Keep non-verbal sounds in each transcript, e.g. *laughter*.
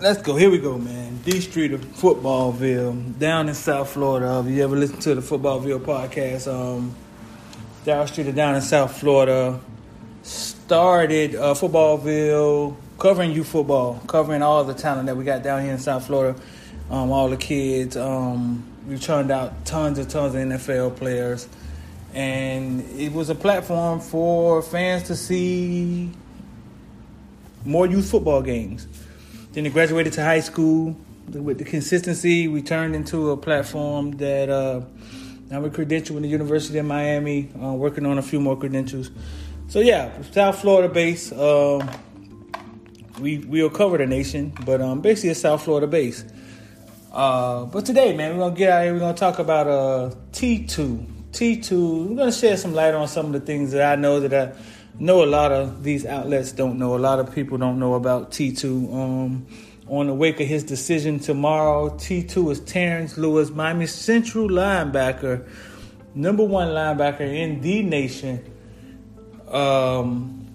Let's go. Here we go, man. D Streeter Footballville, down in South Florida. Have you ever listened to the Footballville podcast? Um, Streeter down in South Florida. Started uh, Footballville, covering youth football, covering all the talent that we got down here in South Florida. Um, all the kids. Um, we turned out tons and tons of NFL players, and it was a platform for fans to see more youth football games. Then he graduated to high school. With the consistency, we turned into a platform that uh, I'm a credential in the University of Miami, uh, working on a few more credentials. So yeah, South Florida base. Um, we we'll cover the nation, but um, basically it's South Florida base. Uh, but today, man, we're gonna get out here. We're gonna talk about uh, T2. T2. We're gonna shed some light on some of the things that I know that I know a lot of these outlets don't know. A lot of people don't know about T2. Um, on the wake of his decision tomorrow, T2 is Terrence Lewis, Miami Central linebacker, number one linebacker in the nation. Um,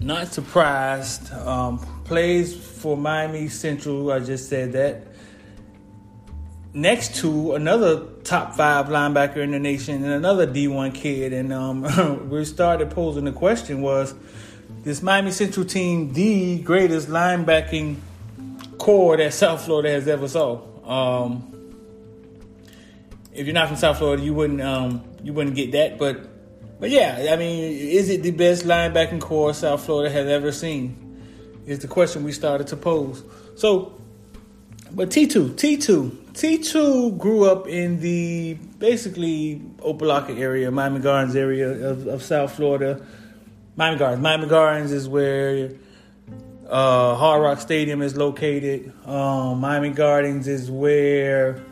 not surprised. Um, plays for Miami Central. I just said that. Next to another top five linebacker in the nation and another D1 kid. And um, *laughs* we started posing the question was this Miami Central team the greatest linebacking corps that South Florida has ever saw? Um, if you're not from South Florida, you wouldn't um, you wouldn't get that. But but yeah, I mean, is it the best linebacking corps South Florida has ever seen? Is the question we started to pose. So, but T2, T2, T2 grew up in the basically Opa-locka area, Miami Gardens area of, of South Florida. Miami Gardens. Miami Gardens is where uh, Hard Rock Stadium is located. Um, Miami Gardens is where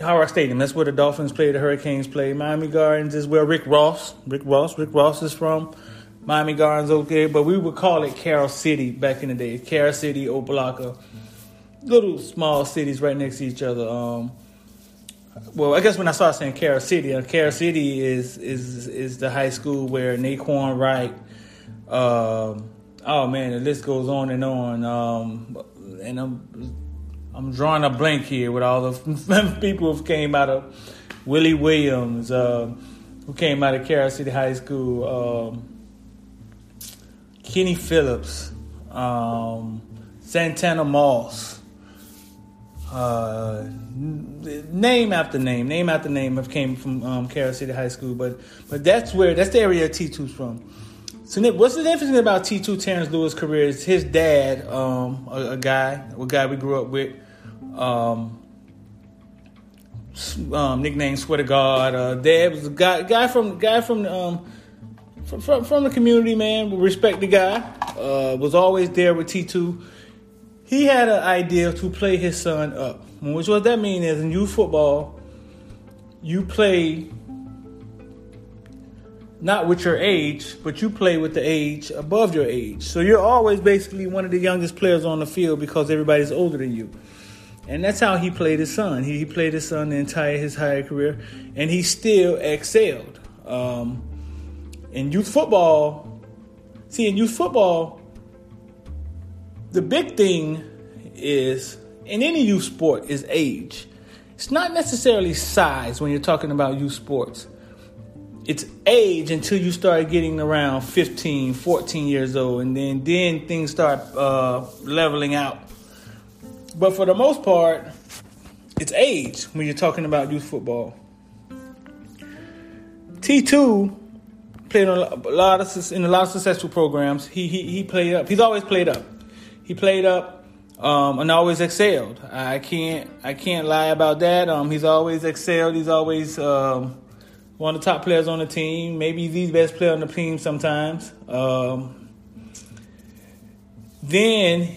Hard Rock Stadium. That's where the Dolphins play, the Hurricanes play. Miami Gardens is where Rick Ross, Rick Ross, Rick Ross is from. Miami Gardens, okay, but we would call it Carol City back in the day. Carol City, Opa-locka, little small cities right next to each other. Um, well, I guess when I started saying Carol City, uh, Carol City is is is the high school where Naquan Wright. Um, oh man, the list goes on and on. Um, and I'm I'm drawing a blank here with all the *laughs* people who came out of Willie Williams, uh, who came out of Carol City High School. Um, Kenny Phillips, um, Santana Moss, uh, name after name, name after name have came from um, Carol City High School, but but that's where that's the area T2's from. So Nick, what's the interesting about T2 Terrence Lewis' career is his dad, um, a, a, guy, a guy we grew up with, um, um, Swear to God. Uh, dad was a guy, guy from guy from um, from, from, from the community, man. Respect the guy. Uh, was always there with T2. He had an idea to play his son up. Which what that means is in youth football, you play not with your age, but you play with the age above your age. So you're always basically one of the youngest players on the field because everybody's older than you. And that's how he played his son. He, he played his son the entire his higher career, and he still excelled. Um, in youth football, see, in youth football, the big thing is in any youth sport is age. It's not necessarily size when you're talking about youth sports. It's age until you start getting around 15, 14 years old, and then then things start uh, leveling out. But for the most part, it's age when you're talking about youth football. T2 played a lot of in a lot of successful programs. He he he played up. He's always played up. He played up um, and always excelled. I can't I can't lie about that. Um, he's always excelled. He's always um, one of the top players on the team. Maybe the best player on the team sometimes. Um, then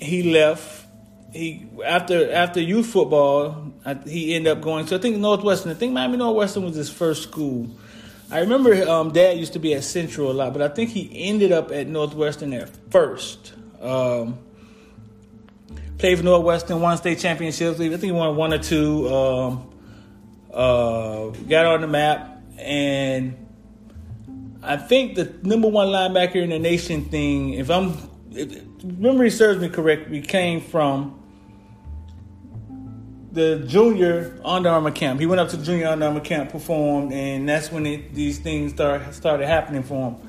he left. He after after youth football, he ended up going to I think Northwestern. I think Miami Northwestern was his first school. I remember um, Dad used to be at Central a lot, but I think he ended up at Northwestern at first. Um, played for Northwestern, won state championships. I think he won one or two. Um, uh, got on the map, and I think the number one linebacker in the nation thing. If I'm, if, memory serves me correct, we came from the junior Under Armour camp. He went up to the junior Under Armour camp, performed, and that's when it, these things start, started happening for him.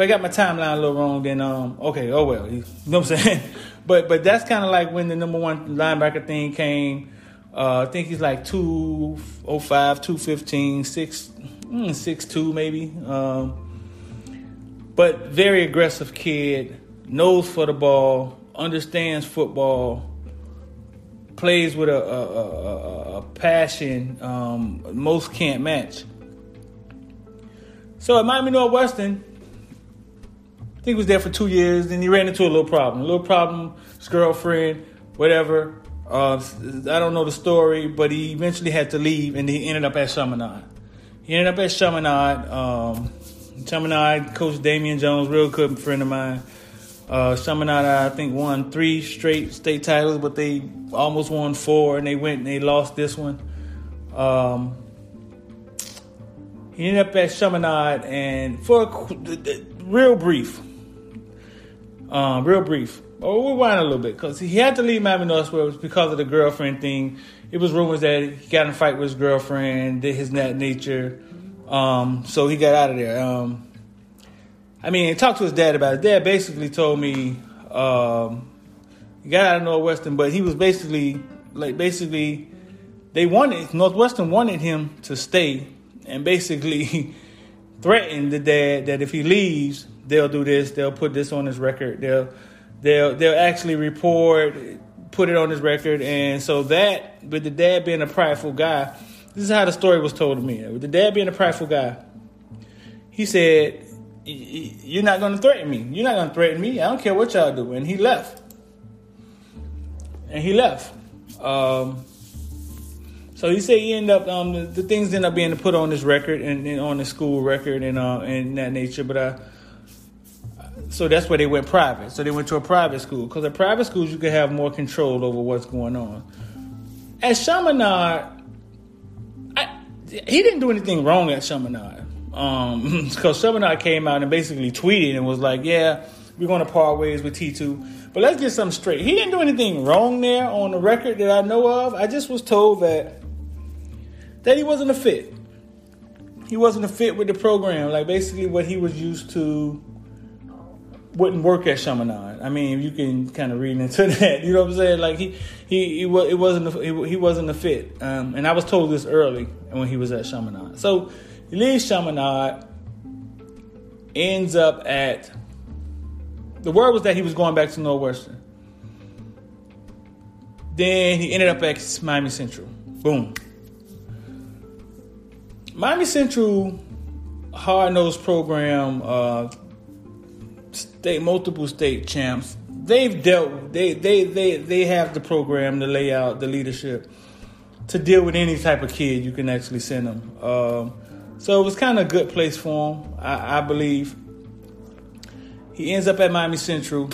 If I got my timeline a little wrong, then um, okay, oh well, you know what I'm saying. *laughs* but but that's kind of like when the number one linebacker thing came. Uh, I think he's like 205, 215, 6, mm, 6'2 maybe. Um, but very aggressive kid, knows for the ball, understands football, plays with a, a, a, a passion um, most can't match. So at Miami Northwestern, I think he was there for two years. Then he ran into a little problem. A little problem, his girlfriend, whatever. Uh, I don't know the story, but he eventually had to leave, and he ended up at Chaminade. He ended up at Chaminade. Um, Chaminade, Coach Damian Jones, real good friend of mine. Uh, Chaminade, I think, won three straight state titles, but they almost won four, and they went and they lost this one. Um, he ended up at Chaminade, and for a, real brief, um, real brief. Oh, we'll wind a little bit because he had to leave Miami Northwest because of the girlfriend thing. It was rumors that he got in a fight with his girlfriend, did his that nature. Um, so he got out of there. Um, I mean, talked to his dad about it. Dad basically told me um, he got out of Northwestern, but he was basically like basically they wanted Northwestern wanted him to stay and basically *laughs* threatened the dad that if he leaves, they'll do this, they'll put this on his record, they'll they'll they'll actually report, put it on his record, and so that with the dad being a prideful guy, this is how the story was told to me. With the dad being a prideful guy, he said, "You're not going to threaten me. You're not going to threaten me. I don't care what y'all do." And he left. And he left. Um, so he said he ended up um, the, the, things ended up being put on his record and, and on the school record and uh, and that nature. But uh, so that's where they went private. So they went to a private school because at private schools you can have more control over what's going on. At Chaminade, I, he didn't do anything wrong at Chaminade um, *laughs* because Chaminade came out and basically tweeted and was like, "Yeah, we're going to part ways with T2." But let's get something straight. He didn't do anything wrong there on the record that I know of. I just was told that that he wasn't a fit. He wasn't a fit with the program. Like basically what he was used to wouldn't work at Chaminade. I mean, you can kind of read into *laughs* that. You know what I'm saying? Like he he, he it wasn't a, he, wasn't a fit. Um, and I was told this early when he was at Chaminade. So he leaves Chaminade, ends up at the word was that he was going back to Northwestern. Then he ended up at Miami Central. Boom. Miami Central hard nosed program, uh, state multiple state champs. They've dealt. They they they they have the program, the layout, the leadership to deal with any type of kid you can actually send them. Um, so it was kind of a good place for him, I, I believe. He ends up at Miami Central.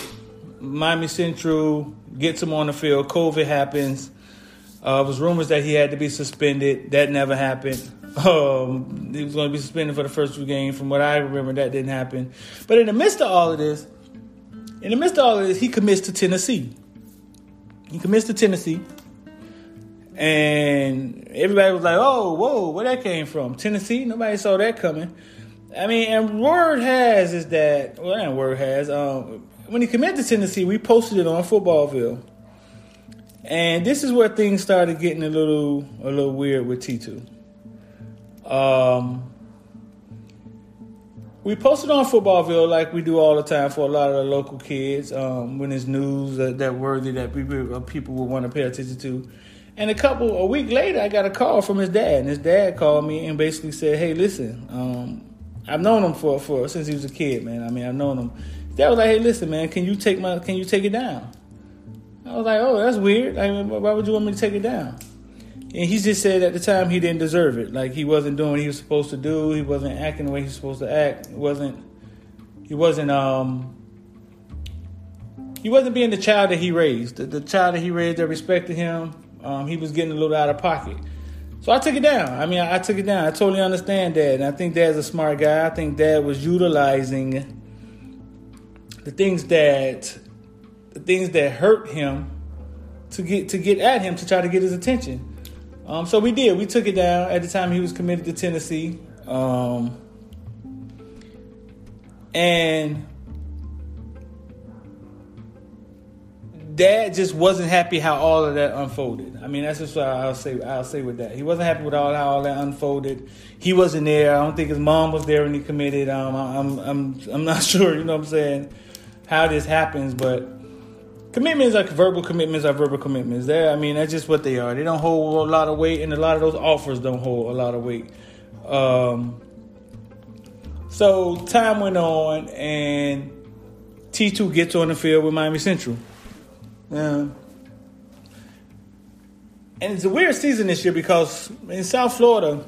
Miami Central gets him on the field. COVID happens. Uh, it was rumors that he had to be suspended. That never happened. Um, he was going to be suspended for the first two games. From what I remember, that didn't happen. But in the midst of all of this, in the midst of all of this, he commits to Tennessee. He commits to Tennessee. And everybody was like, oh, whoa, where that came from? Tennessee? Nobody saw that coming. I mean, and word has is that, well, and word has, um, when he committed to Tennessee, we posted it on Footballville. And this is where things started getting a little a little weird with T2. Um, we posted on Footballville like we do all the time for a lot of the local kids um, when it's news that, that worthy that people uh, people will want to pay attention to. And a couple a week later, I got a call from his dad, and his dad called me and basically said, "Hey, listen, um, I've known him for for since he was a kid, man. I mean, I've known him." His dad was like, "Hey, listen, man, can you take my can you take it down?" I was like, "Oh, that's weird. I mean, why would you want me to take it down?" And he just said at the time he didn't deserve it. Like he wasn't doing what he was supposed to do. He wasn't acting the way he was supposed to act. He wasn't. He wasn't. Um. He wasn't being the child that he raised. The, the child that he raised that respected him. Um, he was getting a little out of pocket. So I took it down. I mean, I, I took it down. I totally understand that, and I think Dad's a smart guy. I think Dad was utilizing the things that the things that hurt him to get to get at him to try to get his attention. Um, so we did. We took it down at the time he was committed to Tennessee, um, and Dad just wasn't happy how all of that unfolded. I mean, that's just what I'll say. I'll say with that. He wasn't happy with all how all that unfolded. He wasn't there. I don't think his mom was there when he committed. Um, I'm, I'm, I'm not *laughs* sure. You know what I'm saying? How this happens, but commitments like verbal commitments are verbal commitments. There, I mean, that's just what they are. They don't hold a lot of weight, and a lot of those offers don't hold a lot of weight. Um, so time went on, and T2 gets on the field with Miami Central. Um, and it's a weird season this year because in South Florida,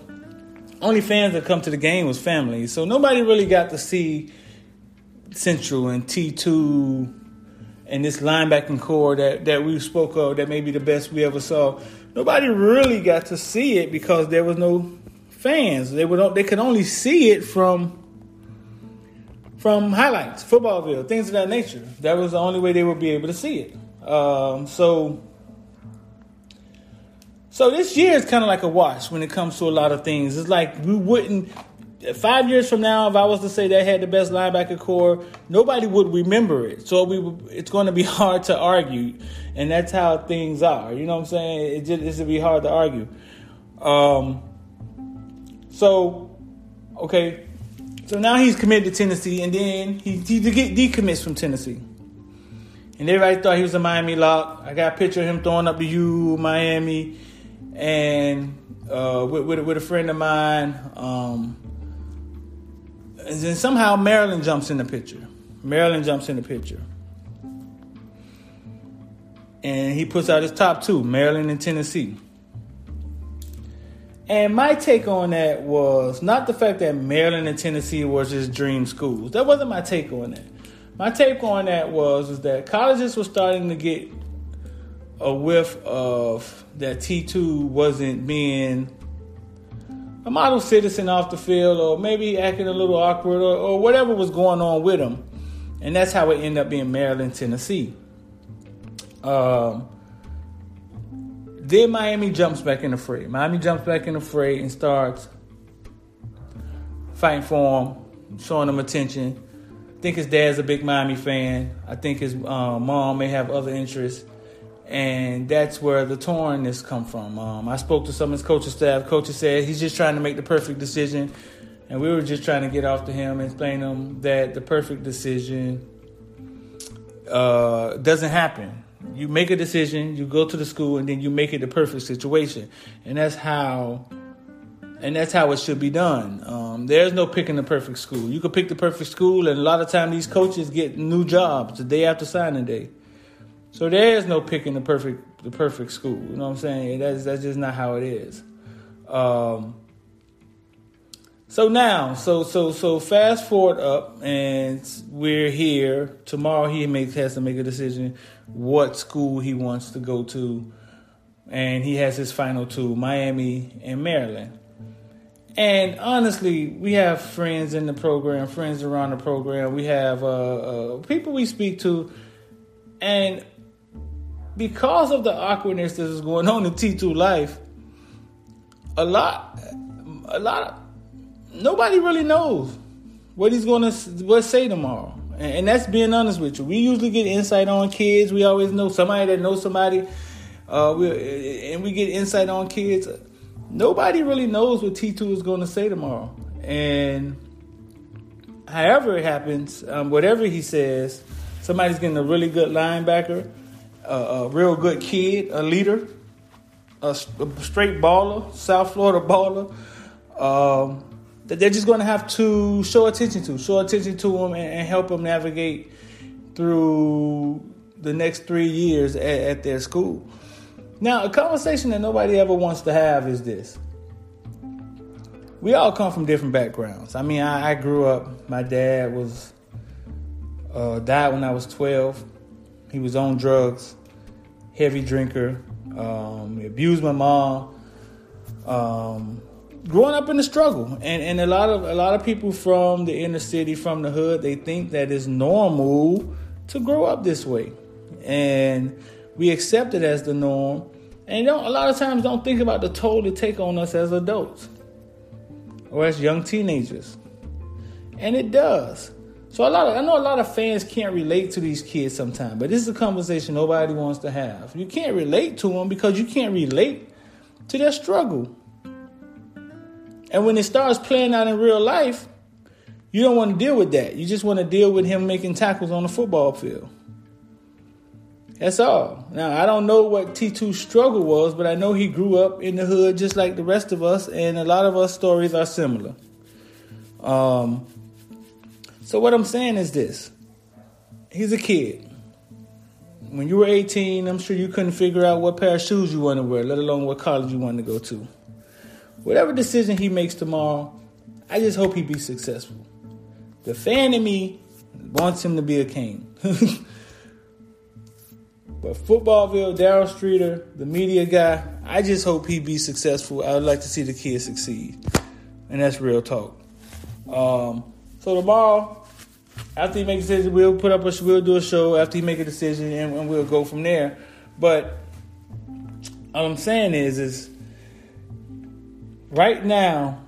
only fans that come to the game was family. So nobody really got to see Central and T2 and this linebacking corps that, that we spoke of that may be the best we ever saw. Nobody really got to see it because there was no fans. They would they could only see it from from highlights, footballville, things of that nature. That was the only way they would be able to see it. Um, so so this year is kind of like a wash when it comes to a lot of things. It's like we wouldn't five years from now, if I was to say they had the best linebacker corps, nobody would remember it. So we, it's going to be *laughs* hard to argue, and that's how things are. You know what I'm saying? It just, it's going to be hard to argue. Um, so, okay, so now he's committed to Tennessee, and then he, he decommits from Tennessee. And everybody thought he was a Miami lock. I got a picture of him throwing up the U, Miami, and uh, with, with, with, a friend of mine. Um, and then somehow Maryland jumps in the picture. Maryland jumps in the picture. And he puts out his top two, Maryland and Tennessee. And my take on that was not the fact that Maryland and Tennessee was his dream schools. That wasn't my take on that. My take on that was is that colleges were starting to get a whiff of that T2 wasn't being a model citizen off the field, or maybe acting a little awkward, or, or whatever was going on with him. And that's how it ended up being Maryland, Tennessee. Um, then Miami jumps back in the fray. Miami jumps back in the fray and starts fighting for him, showing him attention. I think his dad's a big Miami fan. I think his uh, mom may have other interests and that's where the tornness come from. Um, I spoke to some of his coaching staff. Coaches said he's just trying to make the perfect decision, and we were just trying to get off to him and explain to him that the perfect decision uh, doesn't happen. You make a decision, you go to the school, and then you make it the perfect situation, and that's how. And that's how it should be done. Um, there's no picking the perfect school. You can pick the perfect school, and a lot of time these coaches get new jobs the day after signing day. So there is no picking the perfect the perfect school. You know what I'm saying? That's that's just not how it is. Um, so now, so so so fast forward up, and we're here. Tomorrow, he makes has to make a decision what school he wants to go to, and he has his final two: Miami and Maryland. And honestly, we have friends in the program, friends around the program. We have uh, uh, people we speak to, and because of the awkwardness that is going on in T2 life, a lot, a lot, of, nobody really knows what he's going to what say tomorrow. And, and, that's being honest with you. We usually get insight on kids. We always know somebody that knows somebody, uh, we, and we get insight on kids. Nobody really knows what T2 is going to say tomorrow. And however it happens, um, whatever he says, somebody's getting a really good linebacker a, a real good kid, a leader, a, a straight baller, South Florida baller. Um, that they're just going to have to show attention to, show attention to him, and, and help him navigate through the next three years at, at, their school. Now, a conversation that nobody ever wants to have is this. We all come from different backgrounds. I mean, I, I grew up. My dad was uh, died when I was twelve. He was on drugs heavy drinker. Um, abused my mom. Um, growing up in the struggle, and and a lot of a lot of people from the inner city, from the hood, they think that it's normal to grow up this way. and we accept it as the norm. And don't a lot of times don't think about the toll it take on us as adults or as young teenagers. And it does. So a lot of I know a lot of fans can't relate to these kids sometimes, but this is a conversation nobody wants to have. You can't relate to them because you can't relate to their struggle. And when it starts playing out in real life, you don't want to deal with that. You just want to deal with him making tackles on the football field. That's all. Now, I don't know what T2's struggle was, but I know he grew up in the hood just like the rest of us, and a lot of our stories are similar. Um, so, what I'm saying is this he's a kid. When you were 18, I'm sure you couldn't figure out what pair of shoes you want to wear, let alone what college you want to go to. Whatever decision he makes tomorrow, I just hope he be successful. The fan in me wants him to be a king. *laughs* But Footballville, Daryl Streeter, the media guy, I just hope he be successful. I would like to see the kid succeed. And that's real talk. Um, so tomorrow, after he makes a decision, we'll put up a we'll do a show after he make a decision and, and we'll go from there. But all I'm saying is is right now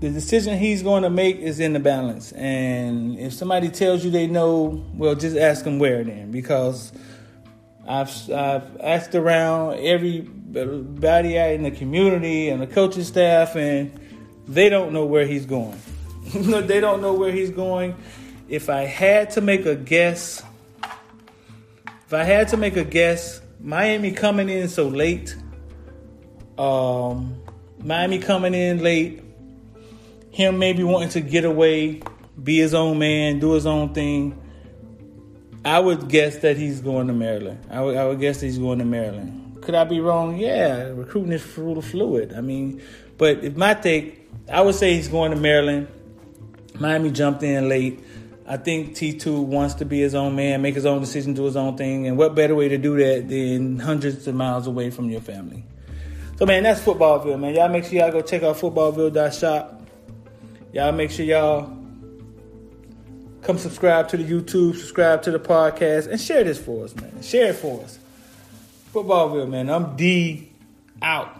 the decision he's going to make is in the balance. And if somebody tells you they know, well, just ask them where then, because I've, I've asked around everybody out in the community and the coaching staff, and they don't know where he's going. *laughs* they don't know where he's going. If I had to make a guess, if I had to make a guess, Miami coming in so late, um, Miami coming in late, him maybe wanting to get away, be his own man, do his own thing I would guess that he's going to Maryland. I would, I would guess that he's going to Maryland. Could I be wrong? Yeah, recruiting is fluid. I mean, but if my take, I would say he's going to Maryland. Miami jumped in late. I think T2 wants to be his own man, make his own decision, do his own thing. And what better way to do that than hundreds of miles away from your family? So, man, that's Footballville, man. Y'all make sure y'all go check out footballville.shop. Y'all make sure y'all Come subscribe to the YouTube, subscribe to the podcast, and share this for us, man. Share it for us. Footballville, man. I'm D out.